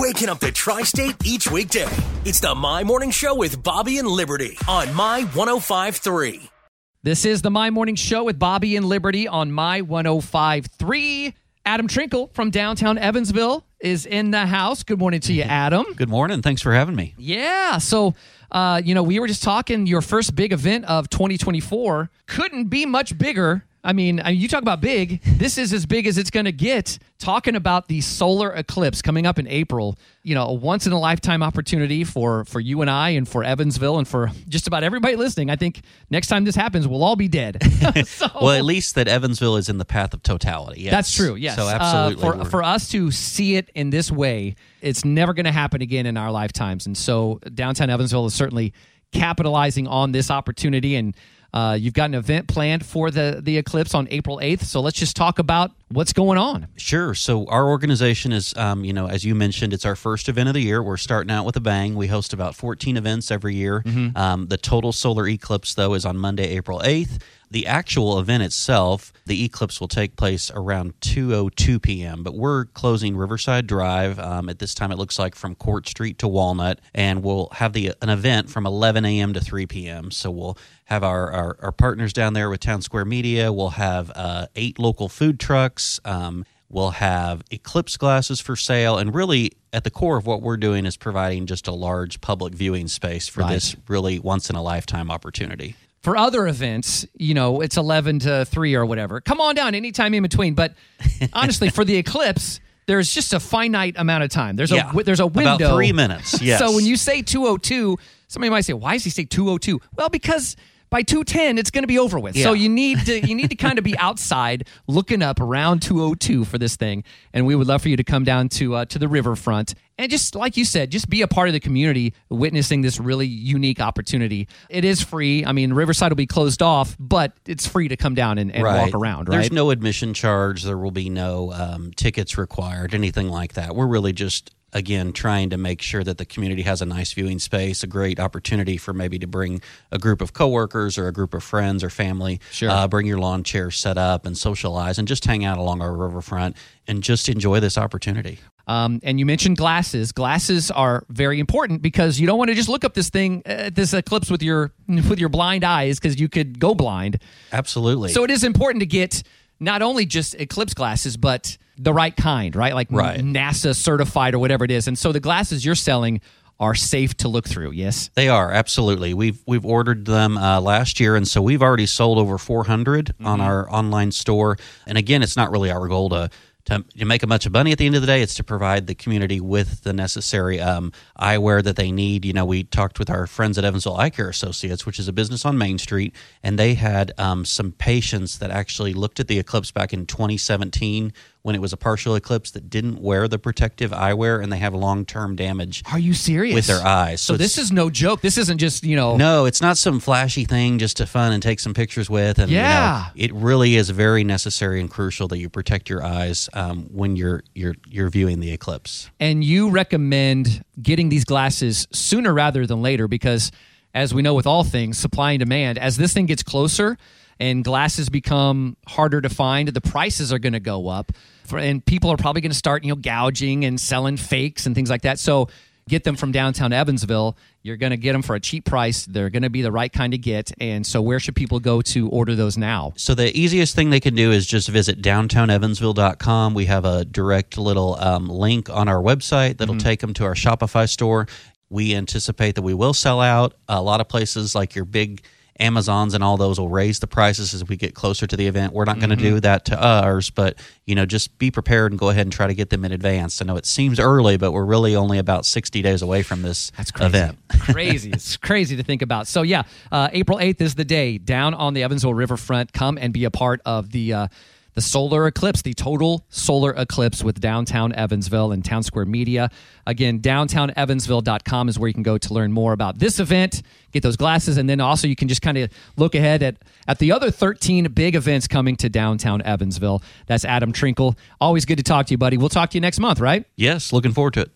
waking up the tri state each weekday. It's the My Morning Show with Bobby and Liberty on My 1053. This is the My Morning Show with Bobby and Liberty on My 1053. Adam Trinkle from downtown Evansville is in the house. Good morning to you, Adam. Good morning. Thanks for having me. Yeah. So, uh, you know, we were just talking your first big event of 2024 couldn't be much bigger. I mean, you talk about big. This is as big as it's going to get. Talking about the solar eclipse coming up in April, you know, a once in a lifetime opportunity for for you and I, and for Evansville, and for just about everybody listening. I think next time this happens, we'll all be dead. so, Well, at least that Evansville is in the path of totality. Yes. That's true. Yes. So Uh, absolutely. for for us to see it in this way, it's never going to happen again in our lifetimes. And so downtown Evansville is certainly capitalizing on this opportunity. And uh, you've got an event planned for the the eclipse on April eighth. So let's just talk about what's going on. Sure. So our organization is, um, you know, as you mentioned, it's our first event of the year. We're starting out with a bang. We host about 14 events every year. Mm-hmm. Um, the total solar eclipse, though, is on Monday, April 8th. The actual event itself, the eclipse will take place around 2:02 p.m. But we're closing Riverside Drive um, at this time. It looks like from Court Street to Walnut, and we'll have the an event from 11 a.m. to 3 p.m. So we'll have our, our, our partners down there with Town Square Media. We'll have uh, eight local food trucks. Um, we'll have eclipse glasses for sale. And really, at the core of what we're doing is providing just a large public viewing space for Right. this really once in a lifetime opportunity. For other events, you know, it's 11 to 3 or whatever. Come on down anytime in between. But honestly, for the eclipse, there's just a finite amount of time. There's Yeah. a there's a window. About three minutes, yes. so when you say 202, somebody might say, "Why does he say 202?" Well, because by 210 it's going to be over with. So you need to you need to kind of be outside looking up around 202 for this thing. And we would love for you to come down to uh, to the riverfront and just like you said, just be a part of the community witnessing this really unique opportunity. It is free. I mean, Riverside will be closed off, but it's free to come down and, and walk around, right? There's no admission charge. There will be no um, tickets required, anything like that. We're really just again trying to make sure that the community has a nice viewing space, a great opportunity for maybe to bring a group of coworkers or a group of friends or family. Sure. Uh, bring your lawn chair set up and socialize and just hang out along our riverfront and just enjoy this opportunity. Um, and you mentioned glasses. Glasses are very important because you don't want to just look up this thing, uh, this eclipse with your with your blind eyes because you could go blind. Absolutely. So it is important to get not only just eclipse glasses, but the right kind, right? Like Right. NASA certified or whatever it is. And so the glasses you're selling are safe to look through. Yes. They are absolutely. We've we've ordered them uh, last year, and so we've already sold over 400 on our online store. And again, it's not really our goal to. To, to make a bunch of money at the end of the day, it's to provide the community with the necessary um, eyewear that they need. You know, we talked with our friends at Evansville Eye Care Associates, which is a business on Main Street, and they had um, some patients that actually looked at the eclipse back in 2017 when it was a partial eclipse that didn't wear the protective eyewear, and they have long term damage Are you serious? with their eyes. So, this is no joke. This isn't just, you know, no, it's not some flashy thing just to fun and take some pictures with. And you know, Yeah. it really is very necessary and crucial that you protect your eyes um, when you're you're you're viewing the eclipse. and you recommend getting these glasses sooner rather than later because as we know with all things supply and demand as this thing gets closer and glasses become harder to find the prices are going to go up For- and people are probably going to start you know gouging and selling fakes and things like that so get them from downtown evansville you're going to get them for a cheap price they're going to be the right kind to get and so where should people go to order those now So the easiest thing they can do is just visit downtownevansville.com. We have a direct little um, link on our website that'll take them to our Shopify store. We anticipate that we will sell out. A lot of places like your big Amazons and all those will raise the prices as we get closer to the event. We're not going to do that to ours, but you know, just be prepared and go ahead and try to get them in advance. I know it seems early, but we're really only about 60 days away from this That's crazy. event. crazy. It's crazy to think about. So yeah, uh, April eighth is the day down on the Evansville Riverfront. Come and be a part of the. Uh, the solar eclipse, the total solar eclipse with downtown Evansville and Town Square Media. Again, downtownevansville.com is where you can go to learn more about this event, get those glasses, and then also you can just kind of look ahead at, at the other 13 big events coming to downtown Evansville. That's Adam Trinkle. Always good to talk to you, buddy. We'll talk to you next month, right? Yes, looking forward to it.